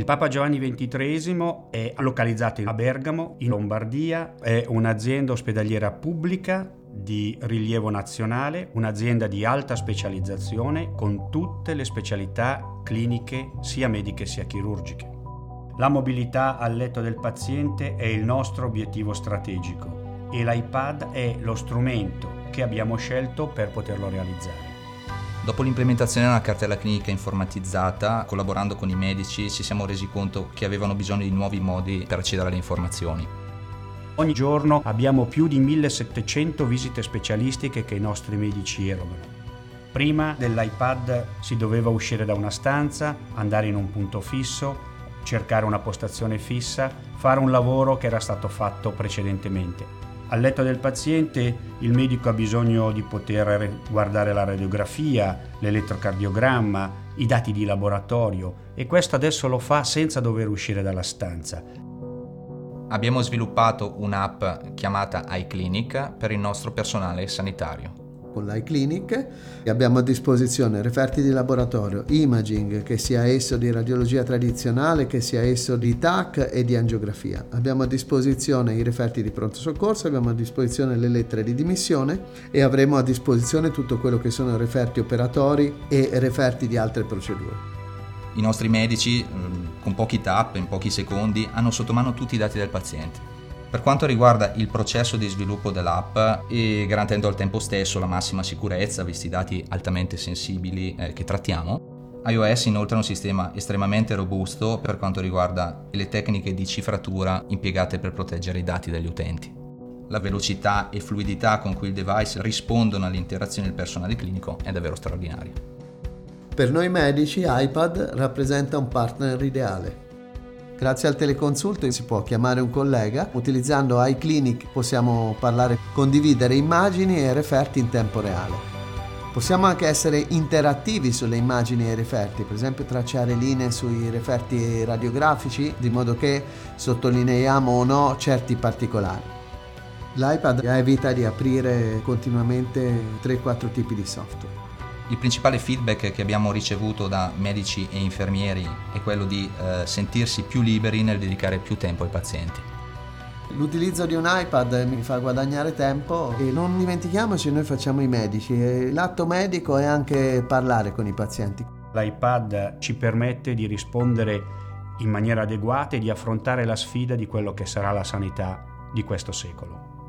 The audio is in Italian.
Il Papa Giovanni XXIII è localizzato a Bergamo, in Lombardia, è un'azienda ospedaliera pubblica di rilievo nazionale, un'azienda di alta specializzazione con tutte le specialità cliniche sia mediche sia chirurgiche. La mobilità al letto del paziente è il nostro obiettivo strategico e l'iPad è lo strumento che abbiamo scelto per poterlo realizzare. Dopo l'implementazione della cartella clinica informatizzata, collaborando con i medici, ci siamo resi conto che avevano bisogno di nuovi modi per accedere alle informazioni. Ogni giorno abbiamo più di 1700 visite specialistiche che i nostri medici erogano. Prima dell'iPad si doveva uscire da una stanza, andare in un punto fisso, cercare una postazione fissa, fare un lavoro che era stato fatto precedentemente. Al letto del paziente il medico ha bisogno di poter guardare la radiografia, l'elettrocardiogramma, i dati di laboratorio e questo adesso lo fa senza dover uscire dalla stanza. Abbiamo sviluppato un'app chiamata iClinic per il nostro personale sanitario con l'iClinic abbiamo a disposizione referti di laboratorio, imaging, che sia esso di radiologia tradizionale, che sia esso di TAC e di angiografia. Abbiamo a disposizione i referti di pronto soccorso, abbiamo a disposizione le lettere di dimissione e avremo a disposizione tutto quello che sono referti operatori e referti di altre procedure. I nostri medici, mm, con pochi tap, in pochi secondi, hanno sotto mano tutti i dati del paziente per quanto riguarda il processo di sviluppo dell'app e garantendo al tempo stesso la massima sicurezza, visti i dati altamente sensibili eh, che trattiamo, iOS inoltre è un sistema estremamente robusto per quanto riguarda le tecniche di cifratura impiegate per proteggere i dati degli utenti. La velocità e fluidità con cui il device rispondono alle interazioni del personale clinico è davvero straordinaria. Per noi medici iPad rappresenta un partner ideale Grazie al teleconsulto si può chiamare un collega, utilizzando iClinic possiamo parlare, condividere immagini e referti in tempo reale. Possiamo anche essere interattivi sulle immagini e referti, per esempio tracciare linee sui referti radiografici, di modo che sottolineiamo o no certi particolari. L'iPad evita di aprire continuamente 3-4 tipi di software. Il principale feedback che abbiamo ricevuto da medici e infermieri è quello di eh, sentirsi più liberi nel dedicare più tempo ai pazienti. L'utilizzo di un iPad mi fa guadagnare tempo e non dimentichiamoci, noi facciamo i medici l'atto medico è anche parlare con i pazienti. L'iPad ci permette di rispondere in maniera adeguata e di affrontare la sfida di quello che sarà la sanità di questo secolo.